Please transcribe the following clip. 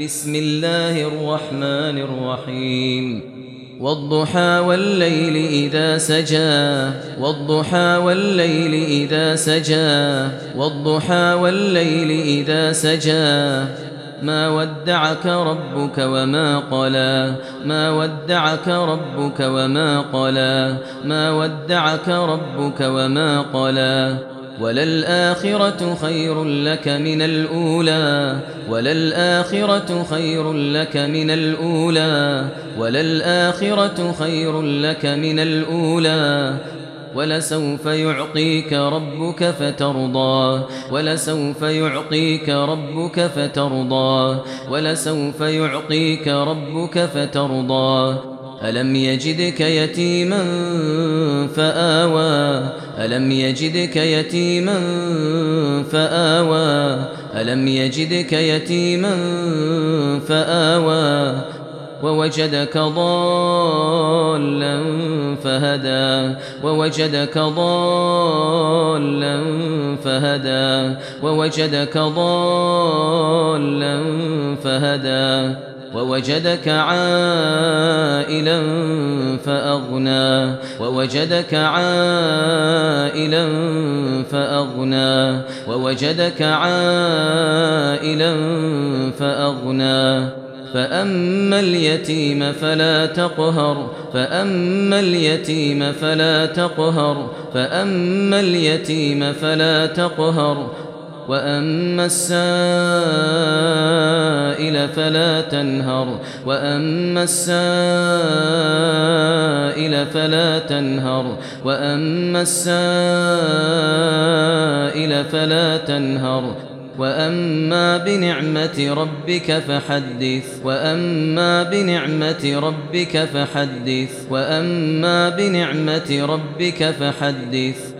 بسم الله الرحمن الرحيم. والضحى والليل إذا سجى والضحى والليل إذا سجى والضحى والليل إذا سجى. ما ودعك ربك وما قلى ما ودعك ربك وما قلى ما ودعك ربك وما قلى. وللآخرة خير لك من الأولى وللآخرة خير لك من الأولى وللآخرة خير لك من الأولى. ولسوف يعطيك ربك فترضى ولسوف يعطيك ربك فترضى ولسوف يعطيك ربك فترضى. ألم يجدك يتيما فآوى؟ ألم يجدك يتيما فآوى؟ ألم يجدك يتيما فآوى؟ ووجدك ضالا فهدى. ووجدك ضالا فهدى ووجدك ضالا فهدى ووجدك عائلا فأغنى ووجدك عائلا فأغنى ووجدك عائلا فأغنى فأما اليتيم فلا تقهر فأما اليتيم فلا تقهر فأما اليتيم فلا تقهر وأما السائل فلا تنهر وأما السائل فلا تنهر وأما السائل فلا تنهر وأما بنعمة ربك فحدث وأما بنعمة ربك فحدث وأما بنعمة ربك فحدث.